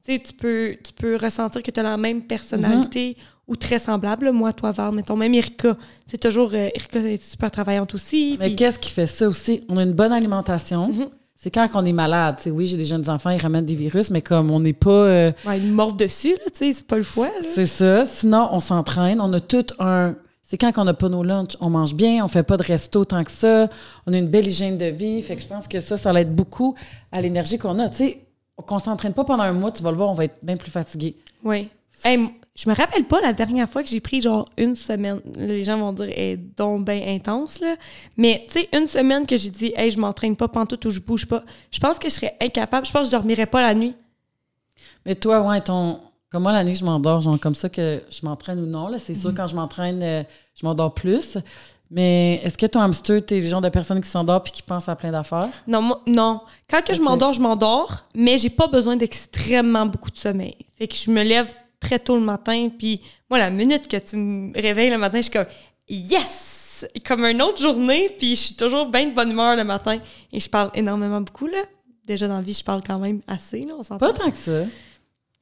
tu sais, tu peux, tu peux ressentir que tu as la même personnalité ou très semblable. Moi, toi, Val, mettons, même Erika, c'est toujours, euh, Erika est super travaillante aussi. Mais qu'est-ce qui fait ça aussi? On a une bonne alimentation. Mhm. C'est quand on est malade. Oui, j'ai des jeunes enfants, ils ramènent des virus, mais comme on n'est pas. euh, Ouais, ils mordent dessus, là, tu sais, c'est pas le choix. C'est ça. Sinon, on s'entraîne. On a tout un. C'est quand on n'a pas nos lunchs, on mange bien, on fait pas de resto tant que ça, on a une belle hygiène de vie. Fait que je pense que ça, ça l'aide beaucoup à l'énergie qu'on a. Tu sais, qu'on s'entraîne pas pendant un mois, tu vas le voir, on va être bien plus fatigué. Oui. Hey, je me rappelle pas la dernière fois que j'ai pris genre une semaine. Les gens vont dire, est donc bien intense, là. Mais, tu sais, une semaine que j'ai dit, hey, je m'entraîne pas pantoute ou je bouge pas, je pense que je serais incapable. Je pense que je dormirais pas la nuit. Mais toi, ouais, ton. Comme moi, la nuit, je m'endors, genre comme ça que je m'entraîne ou non. Là? C'est Mhm. sûr, quand je m'entraîne, euh, je m'endors plus. Mais est-ce que ton hamster, t'es le genre de personne qui s'endort puis qui pense à plein d'affaires? Non, moi, non. Quand que je m'endors, je m'endors, mais j'ai pas besoin d'extrêmement beaucoup de sommeil. Fait que je me lève très tôt le matin, puis moi, la minute que tu me réveilles le matin, je suis comme yes! Comme une autre journée, puis je suis toujours bien de bonne humeur le matin. Et je parle énormément beaucoup, là. Déjà dans la vie, je parle quand même assez, là, on s'entend. Pas tant que ça.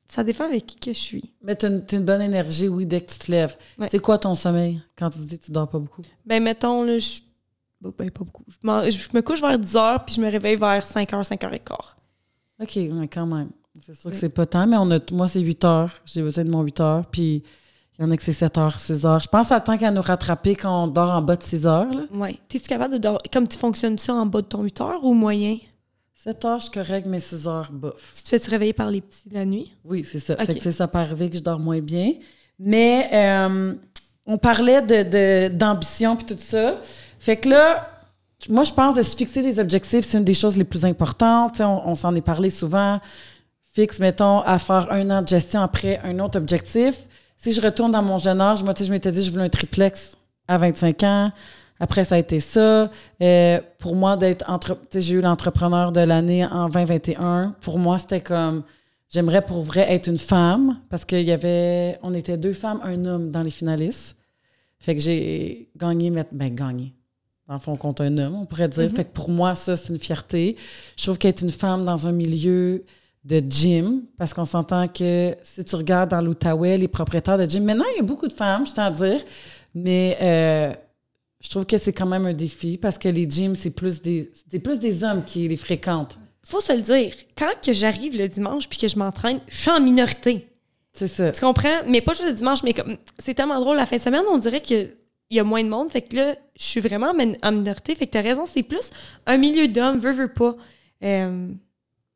Ça dépend avec qui que je suis. Mais une, t'as une bonne énergie, oui, dès que tu te lèves. Ouais. C'est quoi ton sommeil quand tu dis que tu dors pas beaucoup? Ben, mettons, là, je... ben, ben, pas beaucoup. Je me couche vers 10 h, puis je me réveille vers 5 h, 5 h et quart. OK, mais quand même. C'est sûr que Oui. c'est pas tant, mais on a, moi, c'est 8 heures. J'ai besoin de mon 8 heures. Puis il y en a que c'est 7 heures, 6 heures. Je pense à temps qu'à nous rattraper quand on dort en bas de 6 heures. Ouais. T'es-tu capable de dormir? Comme tu fonctionnes-tu en bas de ton 8 heures ou moyen? 7 heures, je suis correct, mais 6 heures, bof. Tu te fais-tu réveiller par les petits la nuit? Oui, c'est ça. Fait que, ça peut arriver que je dors moins bien. Mais euh, on parlait de, d'ambition puis tout ça. Fait que là, moi, je pense de se fixer des objectifs, c'est une des choses les plus importantes. On s'en est parlé souvent. Fixe, mettons, à faire un an de gestion après un autre objectif. Si je retourne dans mon jeune âge, moi, tu sais, je m'étais dit, je voulais un triplex à 25 ans. Après, ça a été ça. Euh, pour moi, d'être entre... tu sais, j'ai eu l'entrepreneur de l'année en 2021. Pour moi, c'était comme... J'aimerais pour vrai être une femme parce qu'il y avait... On était deux femmes, un homme dans les finalistes. Fait que j'ai gagné... mais- Ben, gagné. Dans le fond, contre un homme, on pourrait dire. Fait que pour moi, ça, c'est une fierté. Je trouve qu'être une femme dans un milieu de gym, parce qu'on s'entend que si tu regardes dans l'Outaouais, les propriétaires de gym, maintenant, il y a beaucoup de femmes, je tiens à dire, mais euh, je trouve que c'est quand même un défi parce que les gyms, c'est plus des, c'est plus des hommes qui les fréquentent. Faut se le dire. Quand que j'arrive le dimanche puis que je m'entraîne, je suis en minorité. C'est ça. Tu comprends? Mais pas juste le dimanche, mais comme c'est tellement drôle la fin de semaine, on dirait qu'il y a moins de monde. Fait que là, je suis vraiment en min- en minorité. Fait que t'as raison, c'est plus un milieu d'hommes, veux, veux pas. Euh,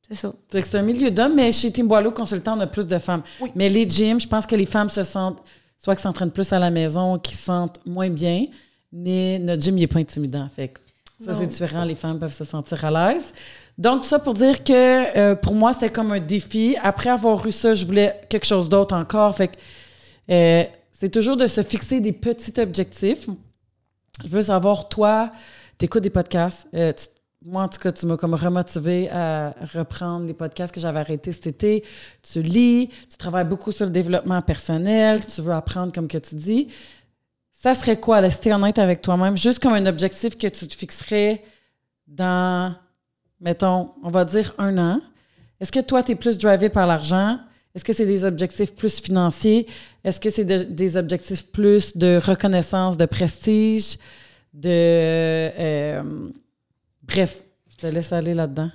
C'est ça. C'est un milieu d'hommes, mais chez Team Boileau Consultant, on a plus de femmes. Oui. Mais les gyms, je pense que les femmes se sentent, soit qu'elles s'entraînent plus à la maison, qu'ils se sentent moins bien, mais notre gym, il n'est pas intimidant. Fait que ça, c'est différent. Les femmes peuvent se sentir à l'aise. Donc, tout ça pour dire que euh, pour moi, c'était comme un défi. Après avoir eu ça, je voulais quelque chose d'autre encore. Fait que euh, c'est toujours de se fixer des petits objectifs. Je veux savoir, toi, tu écoutes des podcasts. Euh, tu- moi, en tout cas, tu m'as comme remotivé à reprendre les podcasts que j'avais arrêtés cet été. Tu lis, tu travailles beaucoup sur le développement personnel, tu veux apprendre comme que tu dis. Ça serait quoi, t'es honnête avec toi-même, juste comme un objectif que tu te fixerais dans, mettons, on va dire un an? Est-ce que toi, tu es plus drivé par l'argent? Est-ce que c'est des objectifs plus financiers? Est-ce que c'est de- des objectifs plus de reconnaissance, de prestige, de... euh, bref, je te laisse aller là-dedans.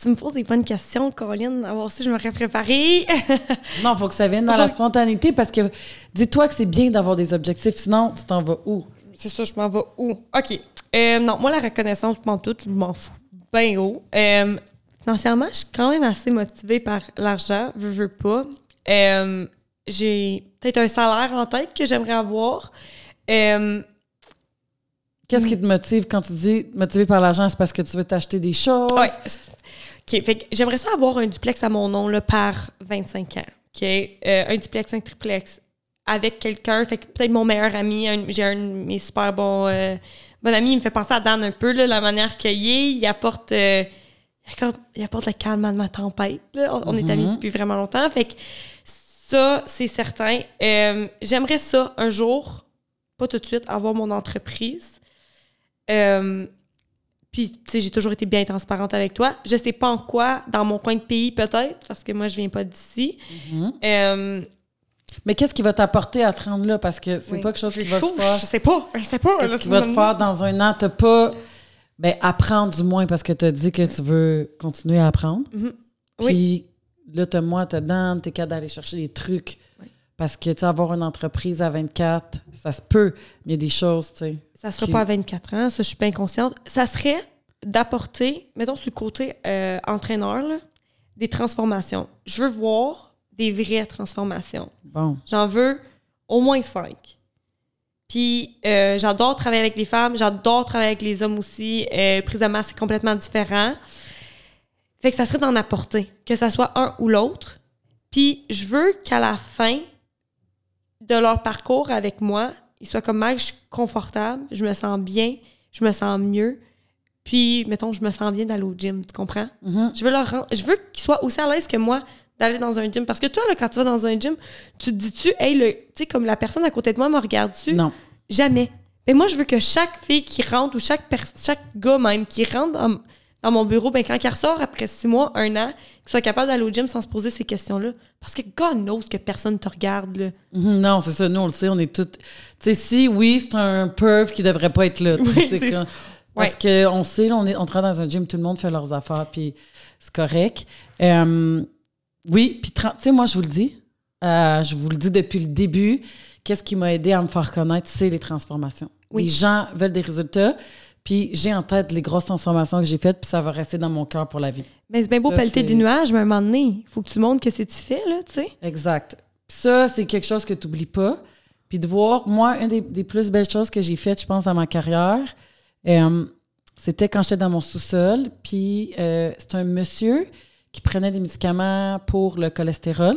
Tu me poses des bonnes questions, Caroline. À voir si je m'aurais préparée. Non, il faut que ça vienne dans la spontanéité parce que dis-toi que c'est bien d'avoir des objectifs, sinon tu t'en vas où? C'est ça, je m'en vais où? OK. Euh, non, moi, la reconnaissance, je m'en tout, je m'en fous. Ben haut. Euh, financièrement, je suis quand même assez motivée par l'argent, veux, veux pas. Euh, j'ai peut-être un salaire en tête que j'aimerais avoir. Euh, Qu'est-ce qui te motive quand tu dis motivé par l'argent? C'est parce que tu veux t'acheter des choses? ouais. OK, fait que j'aimerais ça avoir un duplex à mon nom là, par 25 ans. OK? Euh, un duplex, un triplex avec quelqu'un. Fait que peut-être mon meilleur ami, j'ai un de mes super bons euh, bon ami, il me fait penser à Dan un peu, là, la manière qu'il est. Il apporte, euh, il apporte, il apporte le calme à ma tempête. là. On, on est amis depuis vraiment longtemps. Fait que ça, c'est certain. Euh, J'aimerais ça un jour, pas tout de suite, avoir mon entreprise. Euh, puis, tu sais, j'ai toujours été bien transparente avec toi. Je sais pas en quoi, dans mon coin de pays peut-être, parce que moi, je viens pas d'ici. Euh, Mais qu'est-ce qui va t'apporter à te rendre là? Parce que c'est oui. pas quelque chose qui va se trouve- faire. Je sais pas. Je sais pas. Qu'est-ce qui va te faire dans un an? T'as pas. Ben, apprendre du moins parce que tu as dit que tu veux continuer à apprendre. Mhm. Puis là, t'as moi, t'as Dan, t'es capable d'aller chercher des trucs. Parce que, tu sais, avoir une entreprise à 24, ça se peut, mais il y a des choses, tu sais. Ça sera pas à 24 ans, ça, je suis bien consciente. Ça serait d'apporter, mettons, sur le côté euh, entraîneur, là, des transformations. Je veux voir des vraies transformations. Bon. J'en veux au moins cinq. Puis euh, j'adore travailler avec les femmes, j'adore travailler avec les hommes aussi. Euh, prise de masse, c'est complètement différent. Fait que ça serait d'en apporter, que ça soit un ou l'autre. Puis je veux qu'à la fin de leur parcours avec moi, ils soient comme moi, je suis confortable, je me sens bien, je me sens mieux. Puis, mettons, je me sens bien d'aller au gym, tu comprends? Mhm. Je veux leur je veux qu'ils soient aussi à l'aise que moi d'aller dans un gym. Parce que toi, là, quand tu vas dans un gym, tu te dis-tu, hey, le- tu sais, comme la personne à côté de moi me regarde-tu? Non. Jamais. Mais moi, je veux que chaque fille qui rentre ou chaque, chaque gars même qui rentre dans, dans mon bureau, ben, quand il ressort après six mois, un an, qu'il soit capable d'aller au gym sans se poser ces questions-là. Parce que God knows que personne te regarde, là. Mhm, Non, c'est ça. Nous, on le sait, on est toutes. Tu sais, si, oui, c'est un perv qui devrait pas être là. Oui, c'est quand-. Parce qu'on sait, là, on, est, on travaille dans un gym, tout le monde fait leurs affaires, puis c'est correct. Euh, oui, puis tu sais, moi, je vous le dis, euh, je vous le dis depuis le début, qu'est-ce qui m'a aidé à me faire connaître, c'est les transformations. Oui. Les gens veulent des résultats, puis j'ai en tête les grosses transformations que j'ai faites, puis ça va rester dans mon cœur pour la vie. Mais c'est bien beau Ça, pelleter des nuages, mais à un moment donné, il faut que tu montres que c'est tu fais, là, tu sais. Exact. Puis Ça, c'est quelque chose que tu n'oublies pas. Puis de voir, moi, une des, des plus belles choses que j'ai faites, je pense, dans ma carrière, euh, c'était quand j'étais dans mon sous-sol. Puis euh, c'est un monsieur qui prenait des médicaments pour le cholestérol,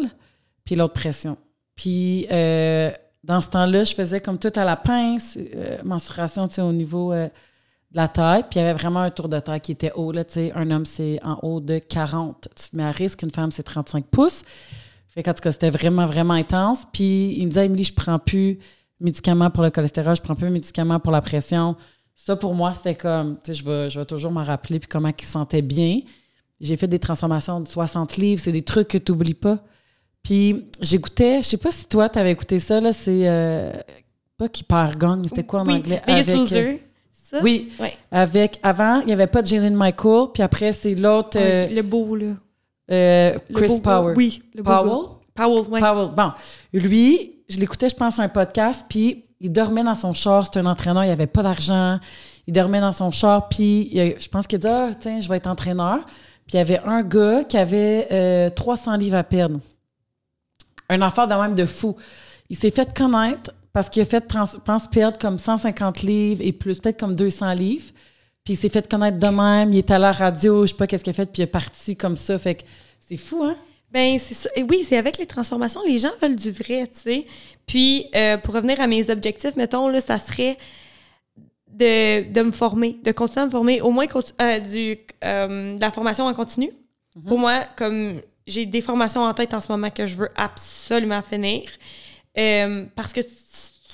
puis l'autre pression. Puis euh, dans ce temps-là, je faisais comme tout à la pince, euh, mensuration, tu sais, au niveau de la taille. Puis il y avait vraiment un tour de taille qui était haut, là, tu sais. Un homme, c'est en haut de 40. Tu te mets à risque. Une femme, c'est 35 pouces. Fait qu'en tout cas, c'était vraiment, vraiment intense. Puis il me disait, Émilie, je prends plus médicaments pour le cholestérol, je prends plus médicaments pour la pression. Ça, pour moi, c'était comme, tu sais, je vais, je vais toujours m'en rappeler, puis comment il se sentait bien. J'ai fait des transformations de 60 livres, c'est des trucs que tu n'oublies pas. Puis j'écoutais, je sais pas si toi, tu avais écouté ça, là, c'est euh, pas qui perd gagne, c'était quoi en oui, anglais? Biggest Avec, Loser, ça? oui, Ouais. avec, avant, il n'y avait pas de Jalen Michael, puis après, c'est l'autre, euh, le beau, là. euh, Chris beau gars. Power. Oui, le beau Powell? gars. Powell, ouais. Powell. Bon, lui, je l'écoutais, je pense, à un podcast, puis il dormait dans son char. C'était un entraîneur, il avait pas d'argent. Il dormait dans son char, puis je pense qu'il dit, ah, tiens, je vais être entraîneur. Puis il y avait un gars qui avait euh, 300 livres à perdre. Un enfant de même de fou. Il s'est fait connaître parce qu'il a fait, trans- je pense, perdre comme 150 livres et plus, peut-être comme 200 livres. Puis il s'est fait connaître de même. Il est allé à la radio, je sais pas qu'est-ce qu'il a fait, puis il est parti comme ça. Fait que c'est fou, hein? Ben, c'est ça. Et oui, c'est avec les transformations, les gens veulent du vrai, tu sais. Puis, euh, pour revenir à mes objectifs, mettons, là, ça serait de, de me former, de continuer à me former, au moins euh, du, euh, de la formation en continu. Pour moi, comme j'ai des formations en tête en ce moment que je veux absolument finir, parce que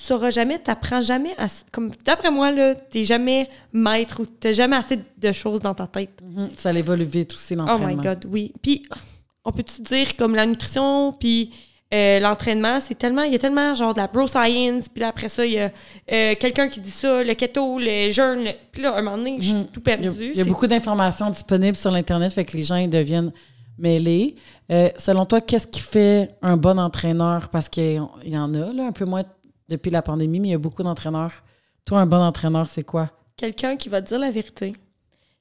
sauras jamais, t'apprends jamais, à, comme d'après moi, là, t'es jamais maître ou t'as jamais assez de choses dans ta tête. Mhm. Ça évolue vite aussi, Oh l'entraînement. my God, oui. Puis, on peut-tu dire comme la nutrition, puis euh, l'entraînement, c'est tellement, il y a tellement genre de la bro science, puis là, après ça, il y a euh, quelqu'un qui dit ça, le keto, le jeûne, le- puis là, un moment donné, je suis tout Il y a, perdu. il y a beaucoup d'informations disponibles sur l'Internet, fait que les gens ils deviennent mêlés. Euh, selon toi, qu'est-ce qui fait un bon entraîneur? Parce qu'il y y en a, là, un peu moins depuis la pandémie, mais il y a beaucoup d'entraîneurs. Toi, un bon entraîneur, c'est quoi? Quelqu'un qui va te dire la vérité,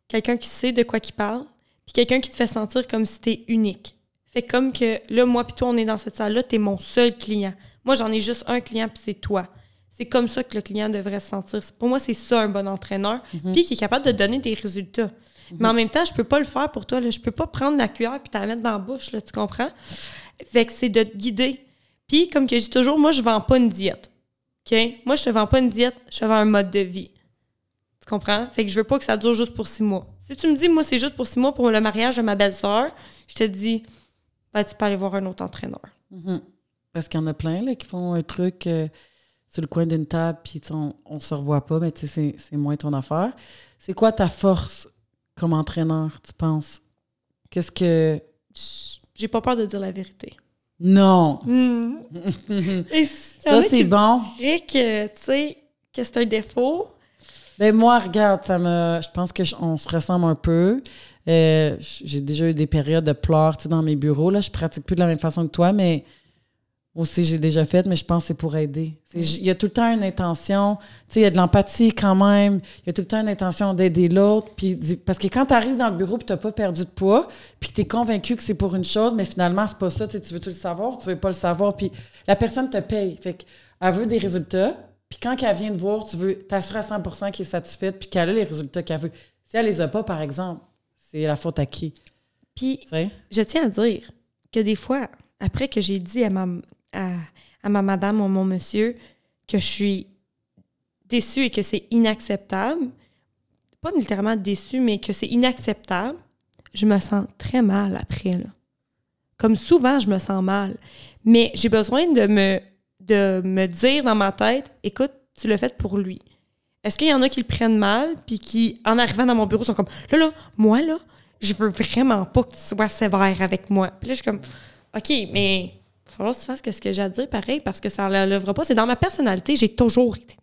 quelqu'un qui sait de quoi il parle, puis quelqu'un qui te fait sentir comme si t'es unique. Fait comme que là, moi puis toi, on est dans cette salle-là, t'es mon seul client. Moi, j'en ai juste un client, puis c'est toi. C'est comme ça que le client devrait se sentir. Pour moi, c'est ça un bon entraîneur, puis qui est capable de donner des résultats. Mais en même temps, je peux pas le faire pour toi. Là. Je peux pas prendre la cuillère puis te la mettre dans la bouche, là, tu comprends? Fait que c'est de te guider. Puis, comme que je dis toujours, moi, je vends pas une diète. OK? Moi, je te vends pas une diète, je te vends un mode de vie. Tu comprends? Fait que je veux pas que ça dure juste pour six mois. Si tu me dis, moi, c'est juste pour six mois pour le mariage de ma belle-sœur, je te dis, ben, tu peux aller voir un autre entraîneur. Parce qu'il y en a plein là, qui font un truc euh, sur le coin d'une table, puis on, on se revoit pas, mais tu sais, c'est- moins ton affaire. C'est quoi ta force comme entraîneur, tu penses? Qu'est-ce que. J'ai pas peur de dire la vérité. Non! Et Ça, c'est bon. que, tu sais, que c'est un défaut. Ben moi, regarde, ça me, je pense que je- on se ressemble un peu. Euh, j'ai déjà eu des périodes de pleurs, tu sais, dans mes bureaux. Là, je pratique plus de la même façon que toi, mais aussi j'ai déjà fait, mais je pense que c'est pour aider. C'est- Il y a tout le temps une intention, tu sais, il y a de l'empathie quand même. Il y a tout le temps une intention d'aider l'autre. Parce que quand tu arrives dans le bureau, puis tu n'as pas perdu de poids, puis que tu es convaincu que c'est pour une chose, mais finalement c'est pas ça. Tu sais, tu veux tout le savoir, tu veux pas le savoir, puis la personne te paye. Fait qu'elle veut des résultats. Puis quand elle vient te voir, tu veux t'assurer à 100% qu'elle est satisfaite puis qu'elle a les résultats qu'elle veut. Si elle les a pas, par exemple, c'est la faute à qui? Puis, je tiens à dire que des fois, après que j'ai dit à ma, à, ma madame ou à mon monsieur que je suis déçue et que c'est inacceptable, pas littéralement déçue, mais que c'est inacceptable, je me sens très mal après. Là. Comme souvent, je me sens mal. Mais j'ai besoin de me, de me dire dans ma tête, écoute, tu l'as fait pour lui. Est-ce qu'il y en a qui le prennent mal, puis qui, en arrivant dans mon bureau, sont comme, là, là, moi, là, je veux vraiment pas que tu sois sévère avec moi. Puis là, je suis comme, OK, mais il va falloir que tu fasses ce que j'ai à dire pareil, parce que ça ne l'enlèvera pas. C'est dans ma personnalité, j'ai toujours été.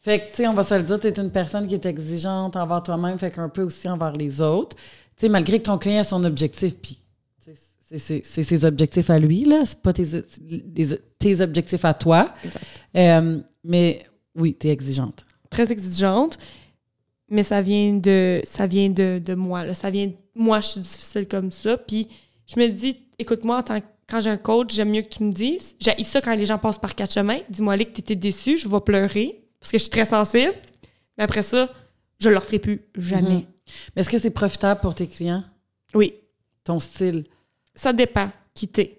Fait que, tu sais, on va se le dire, tu es une personne qui est exigeante envers toi-même, fait qu'un peu aussi envers les autres. Tu sais, malgré que ton client a son objectif, puis c'est- ses objectifs à lui, là, c'est pas tes, les- tes objectifs à toi. Euh, mais oui, tu es exigeante. Très exigeante, mais ça vient de ça vient de, de moi. Là. Ça vient de moi, je suis difficile comme ça. Puis je me dis, écoute-moi, en tant que- quand j'ai un coach, j'aime mieux que tu me dises. J'ai ça quand les gens passent par quatre chemins. Dis-moi, que tu étais déçu, je vais pleurer, parce que je suis très sensible. Mais après ça, je le referai plus. Jamais. Mhm. Mais est-ce que c'est profitable pour tes clients, Oui, ton style? ça dépend. Quitter.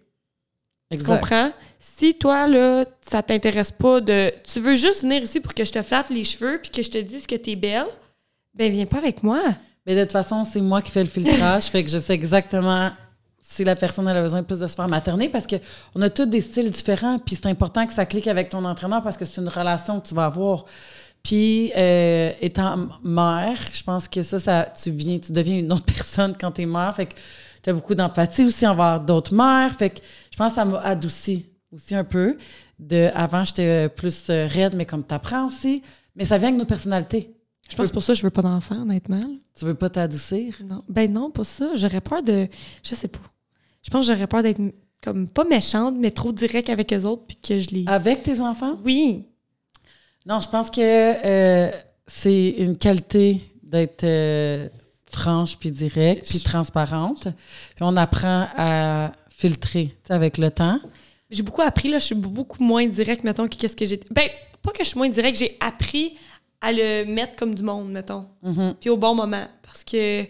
Tu Exact. comprends? Si toi, là, ça t'intéresse pas de. Tu veux juste venir ici pour que je te flatte les cheveux puis que je te dise que t'es belle, ben viens pas avec moi. Mais de toute façon, c'est moi qui fais le filtrage, fait que je sais exactement si la personne a besoin plus de se faire materner parce que on a tous des styles différents, puis c'est important que ça clique avec ton entraîneur parce que c'est une relation que tu vas avoir. Puis euh, étant mère, je pense que ça, ça, tu viens, tu deviens une autre personne quand t'es mère, fait que tu as beaucoup d'empathie aussi envers d'autres mères, fait que je pense que ça m'a adouci aussi un peu. De, avant, j'étais plus raide, mais comme t'apprends aussi, mais ça vient avec nos personnalités. Je pense que pour ça, je veux pas d'enfant, honnêtement. Tu veux pas t'adoucir? Non. Ben non, pas ça. J'aurais peur de. Je sais pas. Je pense que j'aurais peur d'être comme pas méchante, mais trop direct avec eux autres puis que je les. Avec tes enfants? Oui. Non, je pense que euh, c'est une qualité d'être euh, franche, puis directe, puis transparente. Puis on apprend à filtrer avec le temps. J'ai beaucoup appris, là, je suis beaucoup moins direct, mettons, que qu'est-ce que j'ai... Ben, pas que je suis moins direct, j'ai appris à le mettre comme du monde, mettons. Mhm. Puis au bon moment. Parce que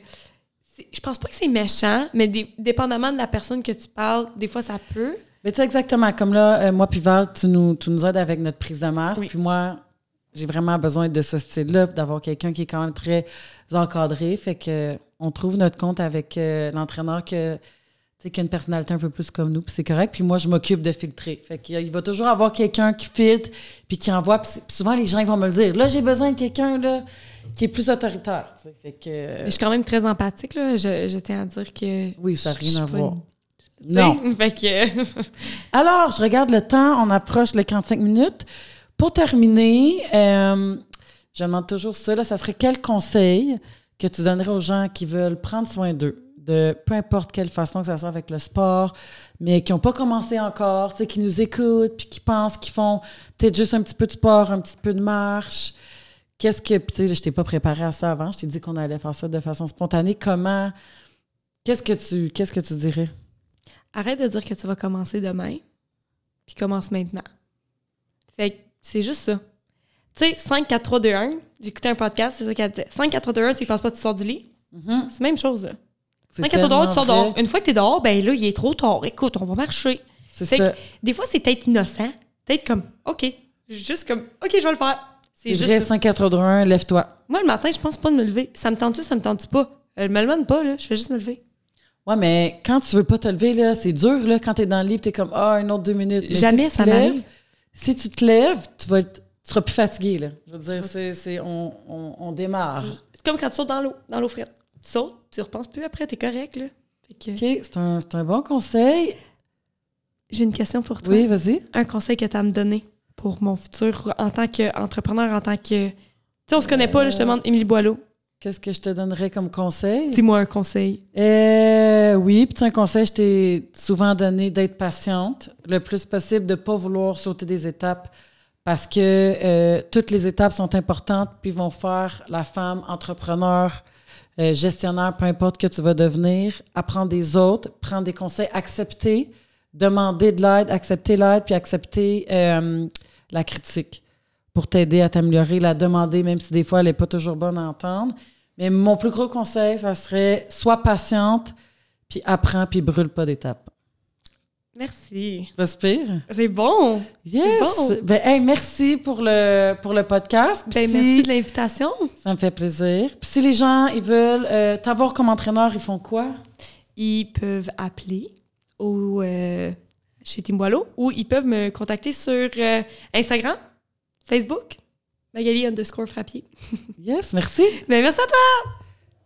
je pense pas que c'est méchant, mais dé- dépendamment de la personne que tu parles, des fois, ça peut. Mais tu sais, exactement, comme là, euh, moi puis Val, tu nous, tu nous aides avec notre prise de masse. Oui. Puis moi, j'ai vraiment besoin de ce style-là, d'avoir quelqu'un qui est quand même très encadré. Fait que on trouve notre compte avec euh, l'entraîneur que, sais, qui a une personnalité un peu plus comme nous, puis c'est correct. Puis moi, je m'occupe de filtrer. Fait qu'il va toujours avoir quelqu'un qui filtre, puis qui envoie. Puis souvent, les gens ils vont me le dire. Là, j'ai besoin de quelqu'un là, qui est plus autoritaire. Fait que... Mais je suis quand même très empathique, là. Je, je tiens à dire que. oui, ça n'a rien à voir. une- Non. Fait que. Alors, je regarde le temps, on approche les 45 minutes. Pour terminer, euh, je demande toujours ça, là, ça serait quel conseil que tu donnerais aux gens qui veulent prendre soin d'eux, de peu importe quelle façon que ça soit avec le sport, mais qui n'ont pas commencé encore, tu sais, qui nous écoutent, puis qui pensent qu'ils font peut-être juste un petit peu de sport, un petit peu de marche. Qu'est-ce que, tu sais, je t'ai pas préparé à ça avant, je t'ai dit qu'on allait faire ça de façon spontanée. Comment, qu'est-ce que tu, qu'est-ce que tu dirais? Arrête de dire que tu vas commencer demain, puis commence maintenant. Fait que c'est juste ça. Tu sais, 5, 4, 3, 2, 1, j'écoutais un podcast, c'est ça qu'elle disait. 5, 4, 3, 2, 1, tu y penses pas, tu sors du lit? Mhm. C'est la même chose, là. C'est 5, 4, 3, 2, 1, tu sors dehors. Une fois que t'es dehors, ben là, il est trop tard. Écoute, on va marcher. C'est ça. que des fois, c'est peut-être innocent. Peut-être comme, OK, juste comme, OK, je vais le faire. C'est juste vrai, ça. 581, lève-toi. Moi, le matin, je pense pas de me lever. Ça me tente-tu, ça me tente-tu pas? Elle me le demande pas, là. Je fais juste me lever. Ouais, mais quand tu veux pas te lever, là, c'est dur, là, quand t'es dans le lit, t'es comme, ah, une autre deux minutes. Mais Jamais si ça m'arrive. Si tu te lèves, tu vas être- tu seras plus fatigué, là. Je veux dire, c'est, c'est, on, on, on démarre. C'est comme quand tu sautes dans l'eau, dans l'eau frette. Tu sautes, tu repenses plus après, t'es correct, là. Que, OK, c'est un, un bon conseil. J'ai une question pour toi. Oui, vas-y. Un conseil que tu as à me donner pour mon futur en tant qu'entrepreneur, en tant que. Tu sais, on se connaît pas, là, je te demande Émilie Boileau. Qu'est-ce que je te donnerais comme conseil? Dis-moi un conseil. Euh, oui, puis un conseil, je t'ai souvent donné d'être patiente, le plus possible, de ne pas vouloir sauter des étapes parce que euh, toutes les étapes sont importantes puis vont faire la femme entrepreneur, euh, gestionnaire, peu importe que tu vas devenir, apprendre des autres, prendre des conseils, accepter, demander de l'aide, accepter l'aide puis accepter euh, la critique pour t'aider à t'améliorer, la demander, même si des fois elle n'est pas toujours bonne à entendre. Mais mon plus gros conseil, ça serait sois patiente, puis apprends, puis brûle pas d'étapes. Merci. Respire. C'est bon. Yes! bon. Ben, hey, merci pour le, pour le podcast. Ben, si- merci de l'invitation. Ça me fait plaisir. Puis si les gens, ils veulent euh, t'avoir comme entraîneur, ils font quoi? Ils peuvent appeler au, euh, chez Team Boileau ou ils peuvent me contacter sur euh, Instagram, Facebook, Magali underscore frappier. Yes, merci. Ben, merci à toi!